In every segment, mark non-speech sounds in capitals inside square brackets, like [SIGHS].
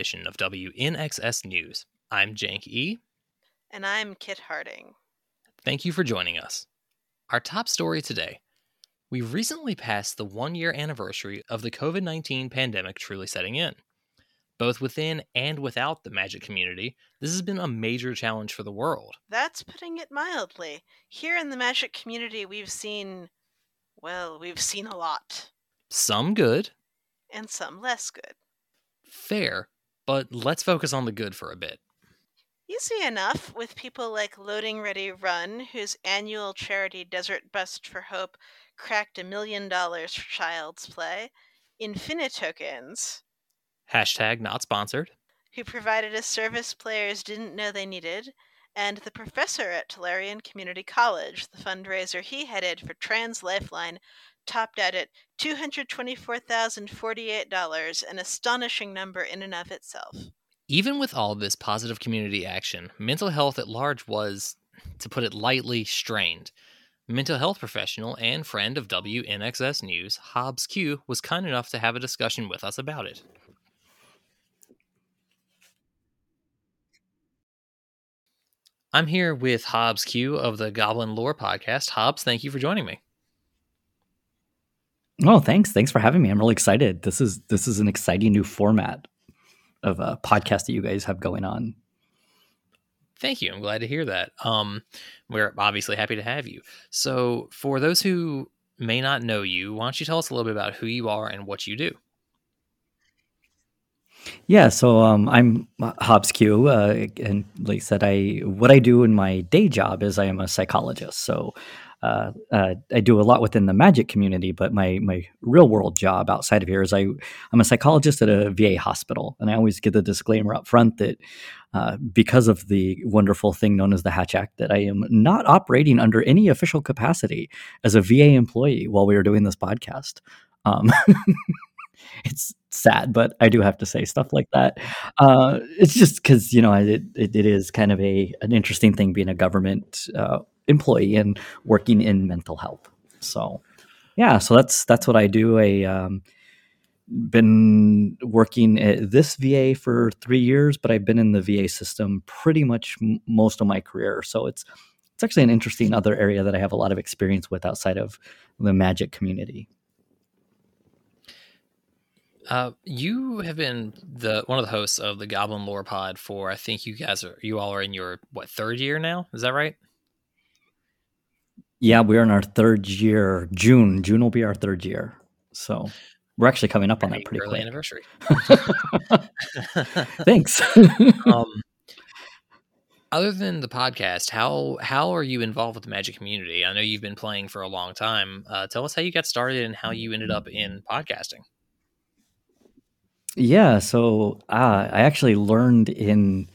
edition of WNXS News. I'm Jank E. And I'm Kit Harding. Thank you for joining us. Our top story today. We've recently passed the one year anniversary of the COVID 19 pandemic truly setting in. Both within and without the magic community, this has been a major challenge for the world. That's putting it mildly. Here in the magic community, we've seen, well, we've seen a lot. Some good. And some less good. Fair, but let's focus on the good for a bit. Easy enough with people like Loading Ready Run, whose annual charity Desert Bus for Hope cracked a million dollars for Child's Play, Infinitokens, hashtag not sponsored, who provided a service players didn't know they needed, and the professor at Tolarian Community College, the fundraiser he headed for Trans Lifeline, topped out at $224,048, an astonishing number in and of itself. Even with all this positive community action, mental health at large was, to put it lightly, strained. Mental health professional and friend of WNXS News, HobbesQ, was kind enough to have a discussion with us about it. I'm here with HobbesQ of the Goblin Lore podcast. Hobbes, thank you for joining me. Oh, thanks. Thanks for having me. I'm really excited. This is this is an exciting new format of a podcast that you guys have going on. Thank you. I'm glad to hear that. Um, we're obviously happy to have you. So, for those who may not know you, why don't you tell us a little bit about who you are and what you do? Yeah, so um, I'm HobbesQ, uh, and like I said, I what I do in my day job is I am a psychologist. So uh, uh, I do a lot within the magic community, but my my real world job outside of here is I I'm a psychologist at a VA hospital, and I always give the disclaimer up front that uh, because of the wonderful thing known as the Hatch Act, that I am not operating under any official capacity as a VA employee while we are doing this podcast. Um, [LAUGHS] it's sad, but I do have to say stuff like that. Uh, it's just because you know it, it, it is kind of a an interesting thing being a government uh, employee and working in mental health. So, yeah, so that's that's what I do. I um, been working at this VA for three years, but I've been in the VA system pretty much m- most of my career. So it's it's actually an interesting other area that I have a lot of experience with outside of the magic community. Uh, you have been the one of the hosts of the Goblin Lore Pod for I think you guys are you all are in your what third year now? Is that right? Yeah, we're in our third year. June. June will be our third year. So we're actually coming up on that pretty early quick. anniversary. [LAUGHS] Thanks. [LAUGHS] um, other than the podcast, how how are you involved with the Magic community? I know you've been playing for a long time. Uh, tell us how you got started and how you ended up in podcasting. Yeah, so uh, I actually learned in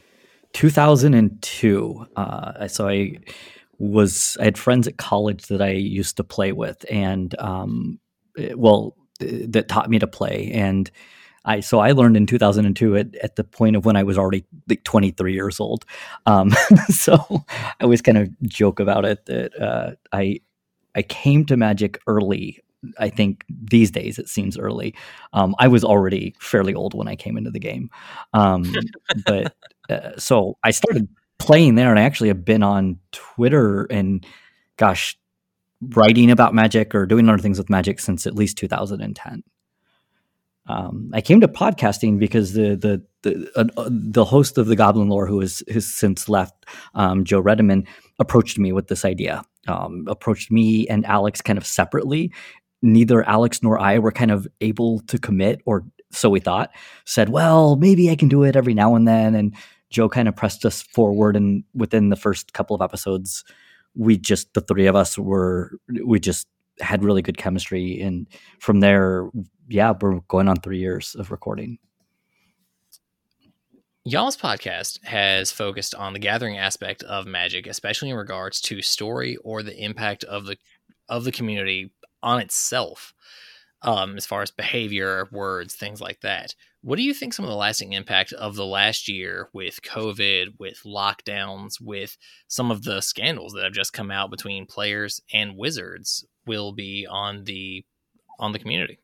2002. Uh, so I was I had friends at college that I used to play with, and um, eh, well, eh, that taught me to play. And I so I learned in 2002 at, at the point of when I was already like 23 years old. Um, [LAUGHS] so I always kind of joke about it that uh, I I came to Magic early. I think these days it seems early. Um, I was already fairly old when I came into the game, um, but [LAUGHS] uh, so I started playing there, and I actually have been on Twitter and gosh, writing about magic or doing other things with magic since at least 2010. Um, I came to podcasting because the the the, uh, the host of the Goblin Lore, who has, has since left, um, Joe Redeman, approached me with this idea. Um, approached me and Alex kind of separately. Neither Alex nor I were kind of able to commit, or so we thought. Said, "Well, maybe I can do it every now and then." And Joe kind of pressed us forward, and within the first couple of episodes, we just the three of us were we just had really good chemistry, and from there, yeah, we're going on three years of recording. Y'all's podcast has focused on the gathering aspect of magic, especially in regards to story or the impact of the of the community on itself, um, as far as behavior, words, things like that. What do you think some of the lasting impact of the last year with COVID, with lockdowns, with some of the scandals that have just come out between players and Wizards will be on the on the community?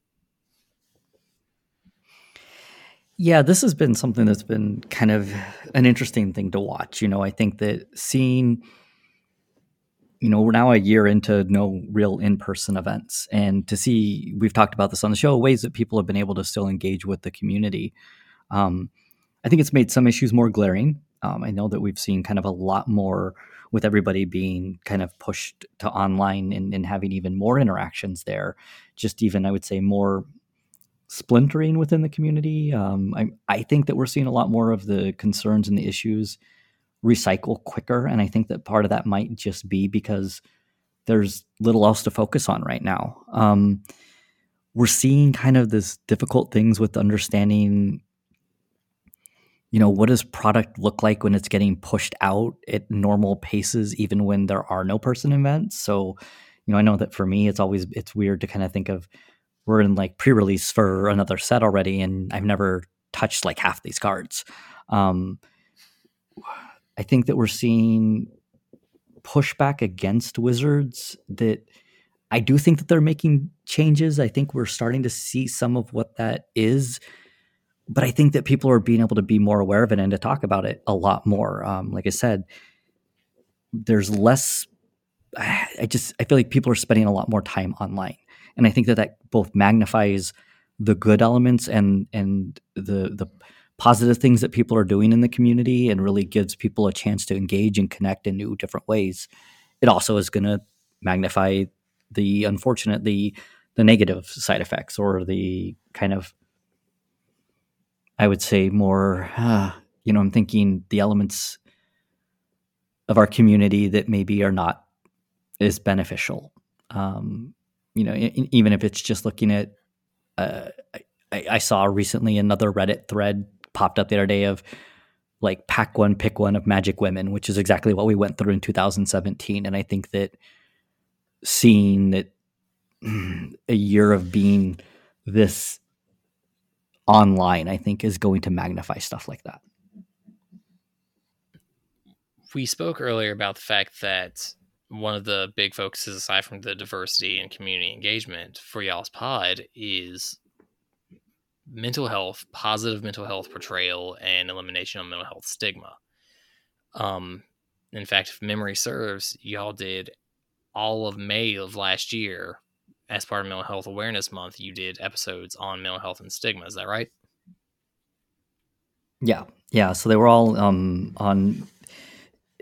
Yeah, this has been something that's been kind of an interesting thing to watch. You know, I think that seeing, you know, we're now a year into no real in person events. And to see, we've talked about this on the show, ways that people have been able to still engage with the community. Um, I think it's made some issues more glaring. Um, I know that we've seen kind of a lot more with everybody being kind of pushed to online and, and having even more interactions there. Just even, I would say, more splintering within the community. Um, I, I think that we're seeing a lot more of the concerns and the issues recycle quicker. And I think that part of that might just be because there's little else to focus on right now. Um, we're seeing kind of this difficult things with understanding you know what does product look like when it's getting pushed out at normal paces even when there are no person events so you know i know that for me it's always it's weird to kind of think of we're in like pre-release for another set already and i've never touched like half these cards um, i think that we're seeing pushback against wizards that i do think that they're making changes. I think we're starting to see some of what that is but i think that people are being able to be more aware of it and to talk about it a lot more. Um, like i said there's less i just i feel like people are spending a lot more time online. And I think that that both magnifies the good elements and and the the positive things that people are doing in the community and really gives people a chance to engage and connect in new different ways. It also is going to magnify the unfortunate the the negative side effects or the kind of I would say more uh, you know I'm thinking the elements of our community that maybe are not as beneficial. Um, you know, in, even if it's just looking at, uh, I, I, saw recently another Reddit thread popped up the other day of like pack one, pick one of Magic Women, which is exactly what we went through in 2017. And I think that seeing that [CLEARS THROAT] a year of being this online, I think is going to magnify stuff like that. We spoke earlier about the fact that one of the big focuses aside from the diversity and community engagement for y'all's pod is mental health, positive mental health portrayal, and elimination of mental health stigma. Um, in fact, if memory serves, y'all did all of May of last year as part of Mental Health Awareness Month. You did episodes on mental health and stigma. Is that right? Yeah, yeah. So they were all um, on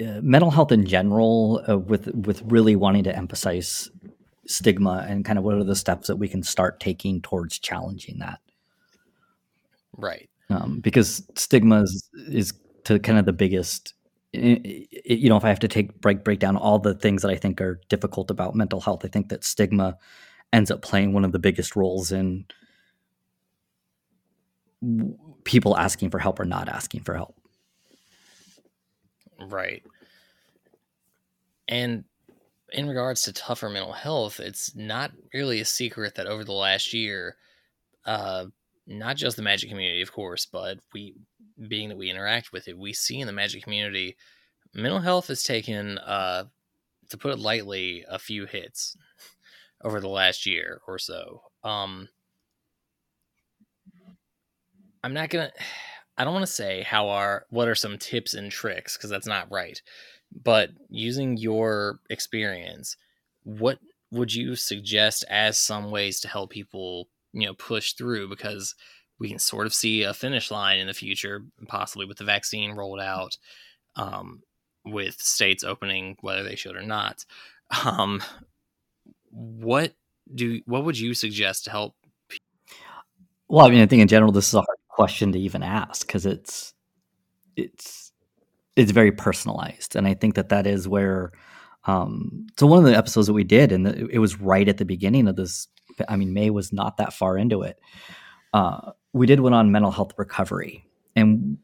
uh, mental health in general, uh, with with really wanting to emphasize stigma and kind of what are the steps that we can start taking towards challenging that. Right. Um, because stigma is, is to kind of the biggest. you know, if I have to take break break down all the things that I think are difficult about mental health, I think that stigma ends up playing one of the biggest roles in people asking for help or not asking for help. Right. And in regards to tougher mental health, it's not really a secret that over the last year, uh, not just the magic community, of course, but we, being that we interact with it, we see in the magic community, mental health has taken, uh, to put it lightly, a few hits [LAUGHS] over the last year or so. Um, I'm not gonna. [SIGHS] I don't want to say how are what are some tips and tricks because that's not right. But using your experience, what would you suggest as some ways to help people, you know, push through because we can sort of see a finish line in the future, possibly with the vaccine rolled out, um, with states opening whether they should or not. [LAUGHS] Um, what do what would you suggest to help? Well, I mean, I think in general, this is a hard question to even ask because it's it's it's very personalized, and I think that that is where. Um, so one of the episodes that we did, and it was right at the beginning of this. I mean, May was not that far into it. Uh, we did one on mental health recovery, and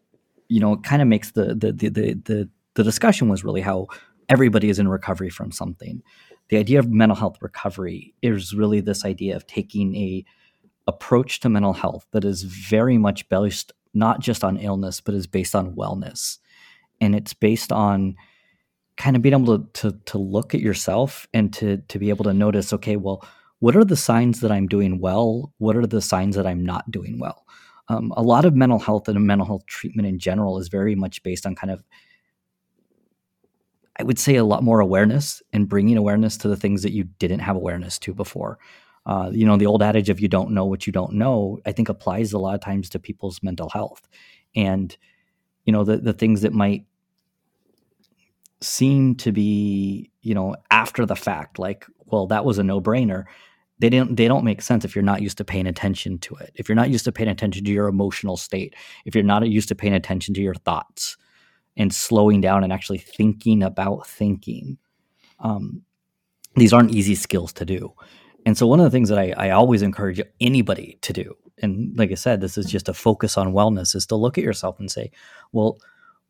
you know, it kind of makes the the, the the the discussion was really how everybody is in recovery from something. The idea of mental health recovery is really this idea of taking a approach to mental health that is very much based not just on illness, but is based on wellness. And it's based on kind of being able to, to, to look at yourself and to, to be able to notice, okay, well, what are the signs that I'm doing well? What are the signs that I'm not doing well? Um, a lot of mental health and mental health treatment in general is very much based on kind of I would say a lot more awareness and bringing awareness to the things that you didn't have awareness to before. Uh, you know, the old adage of you don't know what you don't know, I think applies a lot of times to people's mental health. And, you know, the, the things that might seem to be, you know, after the fact, like, well, that was a no brainer. They don't they don't make sense if you're not used to paying attention to it. If you're not used to paying attention to your emotional state, if you're not used to paying attention to your thoughts and slowing down and actually thinking about thinking. Um, these aren't easy skills to do. And so one of the things that I, I always encourage anybody to do, and like I said, this is just a focus on wellness, is to look at yourself and say, well,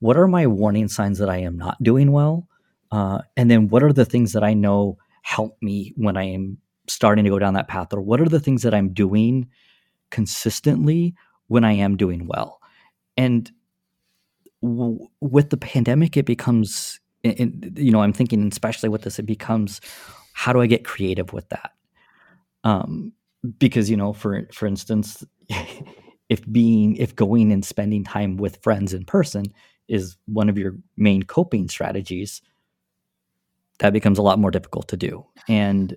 what are my warning signs that I am not doing well? Uh, and then what are the things that I know help me when I am starting to go down that path? Or what are the things that I'm doing consistently when I am doing well? And w- with the pandemic, it becomes, you know, I'm thinking, especially with this, it becomes, how do I get creative with that? um, because you know for for instance [LAUGHS] if being if going and spending time with friends in person is one of your main coping strategies that becomes a lot more difficult to do and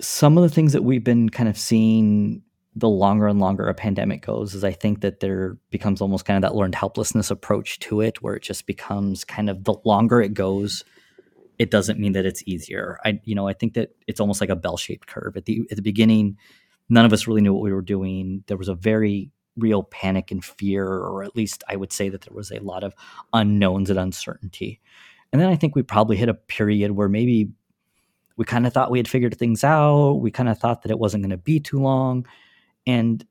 some of the things that we've been kind of seeing the longer and longer a pandemic goes is i think that there becomes almost kind of that learned helplessness approach to it where it just becomes kind of the longer it goes it doesn't mean that it's easier. I you know I think that it's almost like a bell shaped curve. At the at the beginning, none of us really knew what we were doing. There was a very real panic and fear, or at least I would say that there was a lot of unknowns and uncertainty. And then I think we probably hit a period where maybe we kind of thought we had figured things out. We kind of thought that it wasn't going to be too long. And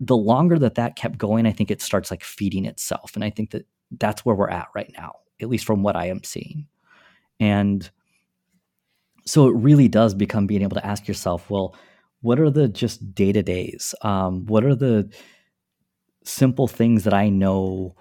the longer that that kept going, I think it starts like feeding itself. And I think that that's where we're at right now, at least from what I am seeing. And so it really does become being able to ask yourself, well, what are the just day to days? Um, what are the simple things that I know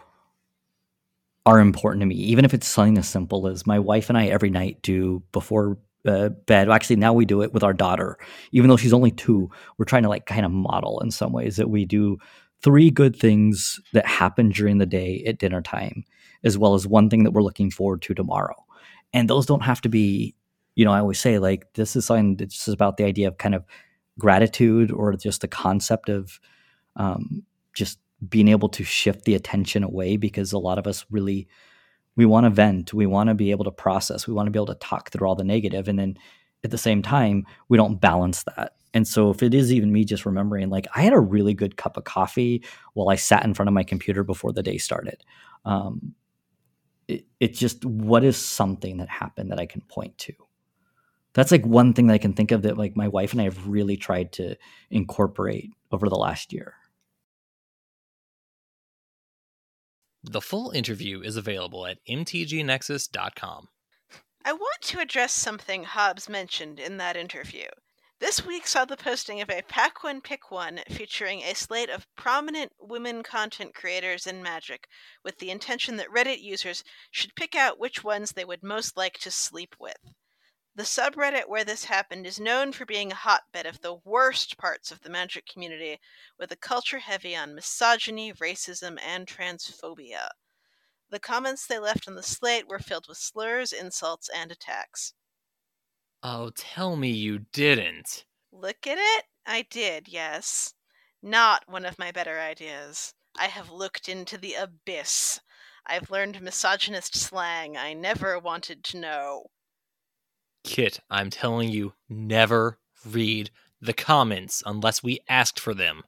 are important to me, even if it's something as simple as my wife and I every night do before uh, bed. Actually, now we do it with our daughter, even though she's only two. We're trying to like kind of model in some ways that we do three good things that happen during the day at dinner time, as well as one thing that we're looking forward to tomorrow and those don't have to be you know i always say like this is something that's about the idea of kind of gratitude or just the concept of um, just being able to shift the attention away because a lot of us really we want to vent we want to be able to process we want to be able to talk through all the negative and then at the same time we don't balance that and so if it is even me just remembering like i had a really good cup of coffee while i sat in front of my computer before the day started um, it, just what is something that happened that I can point to. That's like one thing that I can think of that like my wife and I have really tried to incorporate over the last year. The full interview is available at mtgnexus.com. I want to address something Hobbes mentioned in that interview. This week saw the posting of a Pack One Pick One featuring a slate of prominent women content creators in Magic, with the intention that Reddit users should pick out which ones they would most like to sleep with. The subreddit where this happened is known for being a hotbed of the worst parts of the Magic community, with a culture heavy on misogyny, racism, and transphobia. The comments they left on the slate were filled with slurs, insults, and attacks. Oh, tell me you didn't. Look at it? I did, yes. Not one of my better ideas. I have looked into the abyss. I've learned misogynist slang I never wanted to know. Kit, I'm telling you, never read the comments unless we asked for them.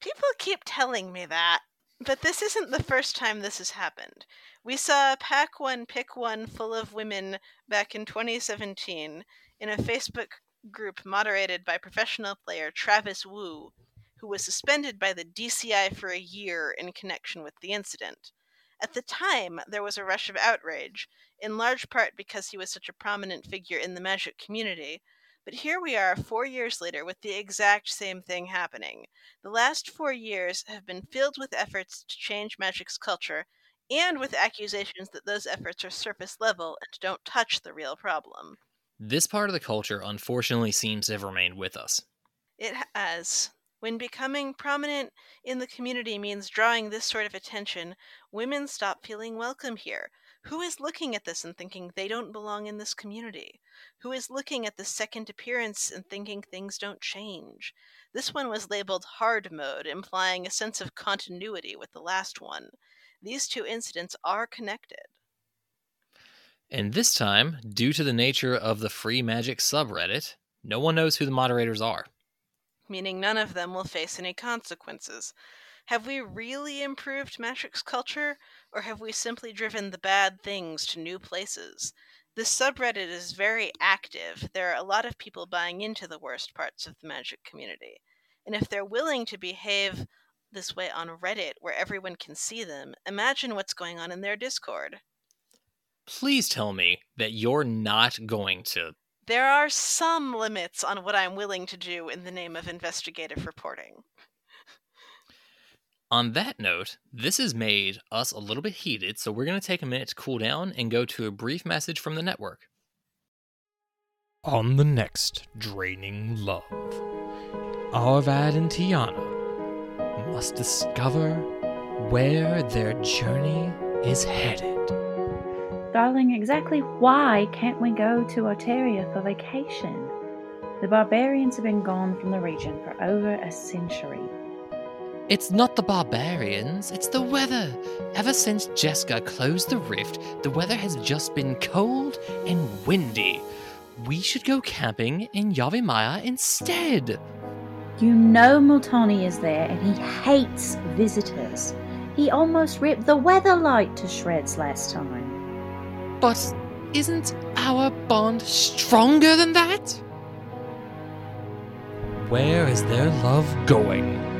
People keep telling me that, but this isn't the first time this has happened. We saw a Pack One Pick One full of women back in 2017 in a Facebook group moderated by professional player Travis Woo, who was suspended by the DCI for a year in connection with the incident. At the time, there was a rush of outrage, in large part because he was such a prominent figure in the Magic community, But here we are, four years later, with the exact same thing happening. The last four years have been filled with efforts to change Magic's culture and with accusations that those efforts are surface level and don't touch the real problem. This part of the culture unfortunately seems to have remained with us. It has. When becoming prominent in the community means drawing this sort of attention, women stop feeling welcome here. Who is looking at this and thinking they don't belong in this community? Who is looking at the second appearance and thinking things don't change? This one was labeled hard mode, implying a sense of continuity with the last one. These two incidents are connected. And this time, due to the nature of the free magic subreddit, no one knows who the moderators are meaning none of them will face any consequences. Have we really improved Magic's culture, or have we simply driven the bad things to new places? This subreddit is very active. There are a lot of people buying into the worst parts of the Magic community. And if they're willing to behave this way on Reddit, where everyone can see them, imagine what's going on in their Discord. Please tell me that you're not going to there are some limits on what I'm willing to do in the name of investigative reporting. On that note, this has made us a little bit heated, so we're going to take a minute to cool down and go to a brief message from the network. On the next Draining Love, Arvad and Tiana must discover where their journey is headed. Darling, exactly why can't we go to Otaria for vacation? The barbarians have been gone from the region for over a century. It's not the barbarians, it's the weather. Ever since Jeska closed the rift, the weather has just been cold and windy. We should go camping in Yavimaya instead. You know Multani is there and he hates visitors. He almost ripped the Weatherlight to shreds last time. But isn't our bond stronger than that? Where is their love going?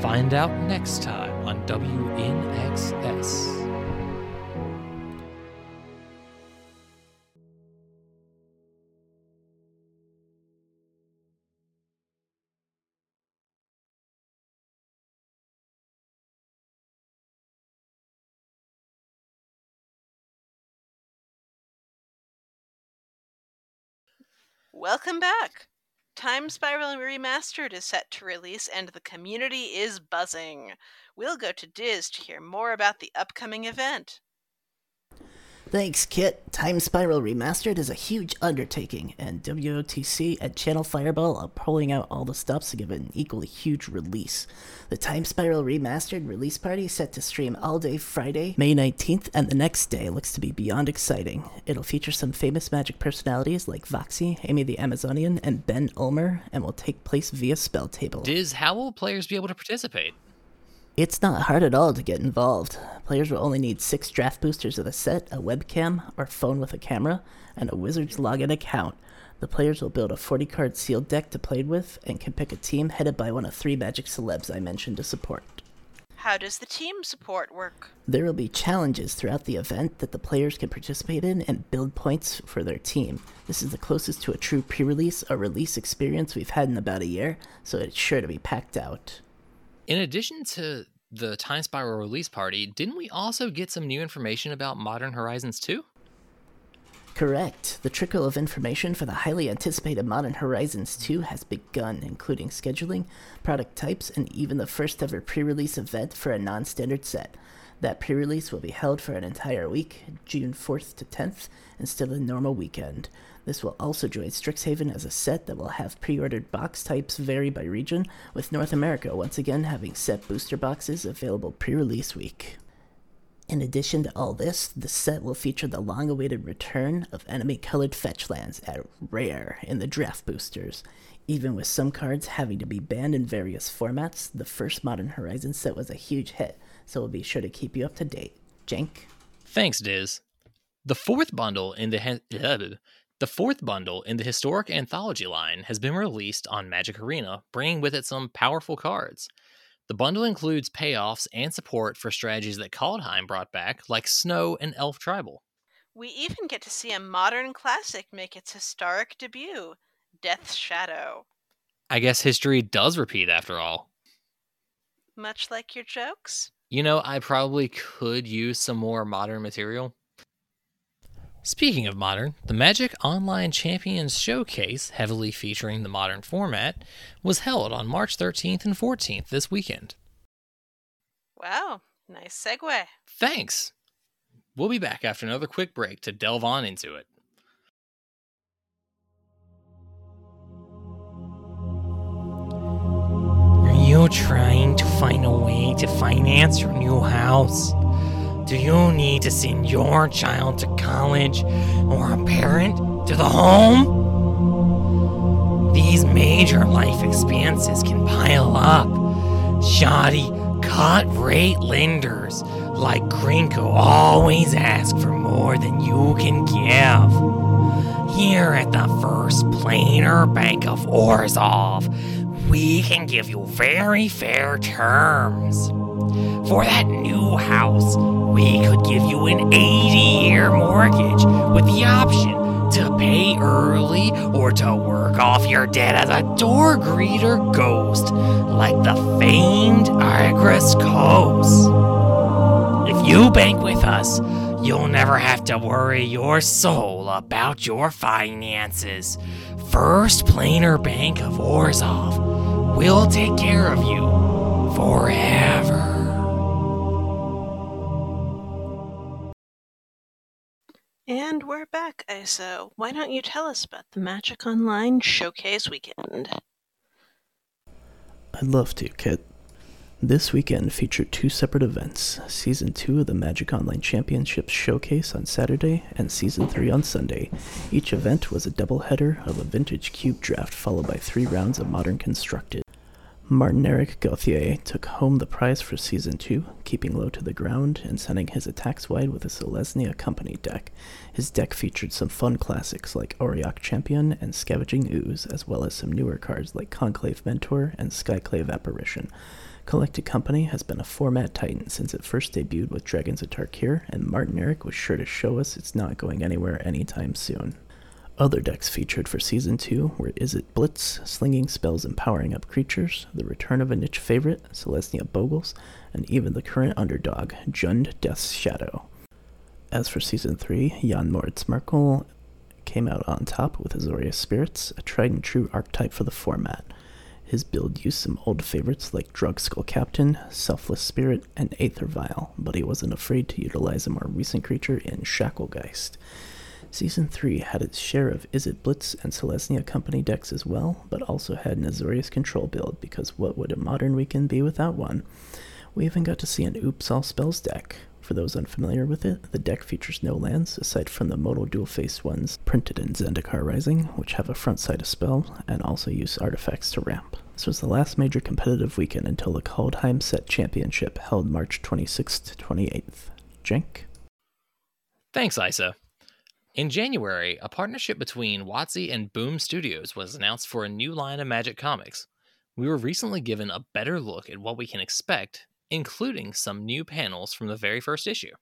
Find out next time on WNXS. Welcome back! Time Spiral Remastered is set to release and the community is buzzing. We'll go to Diz to hear more about the upcoming event. Thanks, Kit. Time Spiral Remastered is a huge undertaking, and WOTC and Channel Fireball are pulling out all the stops to give it an equally huge release. The Time Spiral Remastered release party is set to stream all day Friday, May 19th, and the next day looks to be beyond exciting. It'll feature some famous magic personalities like Voxy, Amy the Amazonian, and Ben Ulmer, and will take place via Spell Table. Diz, how will players be able to participate? It's not hard at all to get involved. Players will only need six draft boosters of the set, a webcam or phone with a camera, and a Wizards login account. The players will build a 40 card sealed deck to play with and can pick a team headed by one of three magic celebs I mentioned to support. How does the team support work? There will be challenges throughout the event that the players can participate in and build points for their team. This is the closest to a true pre release or release experience we've had in about a year, so it's sure to be packed out. In addition to the Time Spiral release party, didn't we also get some new information about Modern Horizons 2? Correct. The trickle of information for the highly anticipated Modern Horizons 2 has begun, including scheduling, product types, and even the first ever pre release event for a non standard set. That pre release will be held for an entire week, June 4th to 10th, instead of the normal weekend. This will also join Strixhaven as a set that will have pre ordered box types vary by region, with North America once again having set booster boxes available pre release week. In addition to all this, the set will feature the long awaited return of enemy colored fetch lands at rare in the draft boosters. Even with some cards having to be banned in various formats, the first Modern Horizon set was a huge hit, so we'll be sure to keep you up to date. Jank? Thanks, Diz. The fourth bundle in the uh, the fourth bundle in the historic anthology line has been released on Magic Arena, bringing with it some powerful cards. The bundle includes payoffs and support for strategies that Kaldheim brought back, like Snow and Elf Tribal. We even get to see a modern classic make its historic debut Death's Shadow. I guess history does repeat after all. Much like your jokes? You know, I probably could use some more modern material. Speaking of modern, the Magic Online Champions Showcase, heavily featuring the modern format, was held on March 13th and 14th this weekend. Wow, nice segue. Thanks! We'll be back after another quick break to delve on into it. Are you trying to find a way to finance your new house? Do you need to send your child to college or a parent to the home? These major life expenses can pile up. Shoddy, cut rate lenders like Grinko always ask for more than you can give. Here at the First Planar Bank of Orzhov, we can give you very fair terms. For that new house, we could give you an 80 year mortgage with the option to pay early or to work off your debt as a door greeter ghost, like the famed Agrus Kos. If you bank with us, you'll never have to worry your soul about your finances. First Planar Bank of Orzhov will take care of you forever. And we're back, ISO. Why don't you tell us about the Magic Online Showcase weekend? I'd love to, Kit. This weekend featured two separate events Season 2 of the Magic Online Championships Showcase on Saturday, and Season 3 on Sunday. Each event was a doubleheader of a vintage cube draft, followed by three rounds of modern constructed. Martin Eric Gauthier took home the prize for Season 2, keeping low to the ground and sending his attacks wide with a Selesnya Company deck. His deck featured some fun classics like Auriok Champion and Scavenging Ooze, as well as some newer cards like Conclave Mentor and Skyclave Apparition. Collected Company has been a format titan since it first debuted with Dragons of Tarkir, and Martin Eric was sure to show us it's not going anywhere anytime soon. Other decks featured for Season 2 were Izzet Blitz, slinging spells and powering up creatures, the return of a niche favorite, Selesnya Bogles, and even the current underdog, Jund Death's Shadow. As for Season 3, Jan Moritz Merkel came out on top with Azorius Spirits, a tried and true archetype for the format. His build used some old favorites like Drogskol Captain, Selfless Spirit, and Aether Vial, but he wasn't afraid to utilize a more recent creature in Shacklegeist. Season 3 had its share of Izzet Blitz and Selesnya Company decks as well, but also had an Azorius control build because what would a modern weekend be without one? We even got to see an Oops All Spells deck. For those unfamiliar with it, the deck features no lands aside from the modal dual face ones printed in Zendikar Rising, which have a front side of spell and also use artifacts to ramp. This was the last major competitive weekend until the Kaldheim Set Championship held March 26th to 28th. Jenk? Thanks, Isa. In January, a partnership between WotC and Boom Studios was announced for a new line of Magic comics. We were recently given a better look at what we can expect, including some new panels from the very first issue.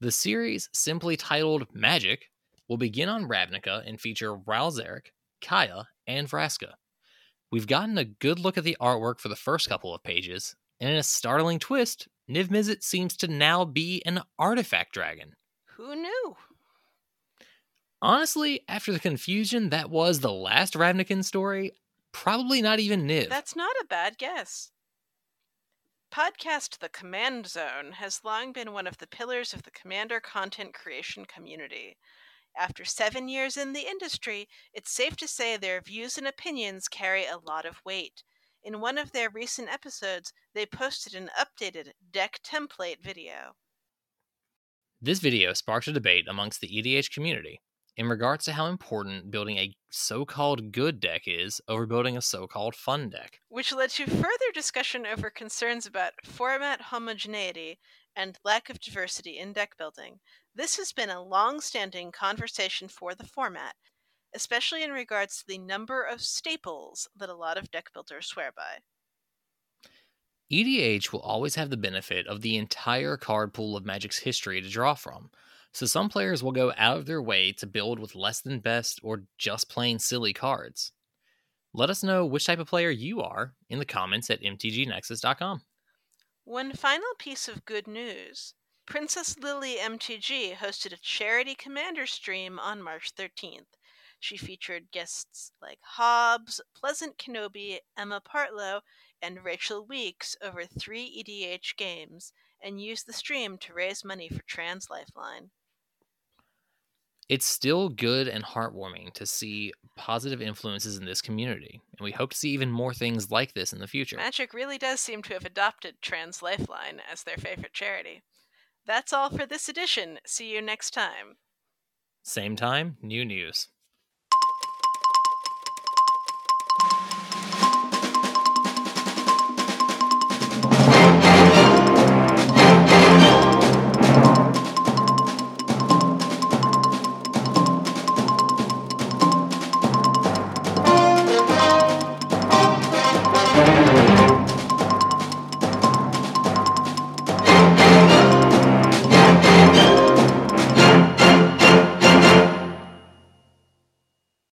The series, simply titled Magic, will begin on Ravnica and feature Ral Zarek, Kaya, and Vraska. We've gotten a good look at the artwork for the first couple of pages, and in a startling twist, Niv Mizzet seems to now be an artifact dragon. Who knew? Honestly, after the confusion that was the last Ravnican story, probably not even Niv. That's not a bad guess. Podcast The Command Zone has long been one of the pillars of the Commander content creation community. After seven years in the industry, it's safe to say their views and opinions carry a lot of weight. In one of their recent episodes, they posted an updated deck template video. This video sparked a debate amongst the EDH community in regards to how important building a so called good deck is over building a so called fun deck. which led to further discussion over concerns about format homogeneity and lack of diversity in deck building. This has been a long standing conversation for the format, especially in regards to the number of staples that a lot of deck builders swear by. EDH will always have the benefit of the entire card pool of Magic's history to draw from, So some players will go out of their way to build with less than best or just plain silly cards. Let us know which type of player you are in the comments at mtgnexus.com. One final piece of good news Princess Lily MTG hosted a charity commander stream on March 13th. She featured guests like Hobbes, Pleasant Kenobi, Emma Partlow, and Rachel Weeks over three EDH games and used the stream to raise money for Trans Lifeline. It's still good and heartwarming to see positive influences in this community, and we hope to see even more things like this in the future. Magic really does seem to have adopted Trans Lifeline as their favorite charity. That's all for this edition. See you next time. Same time, new news.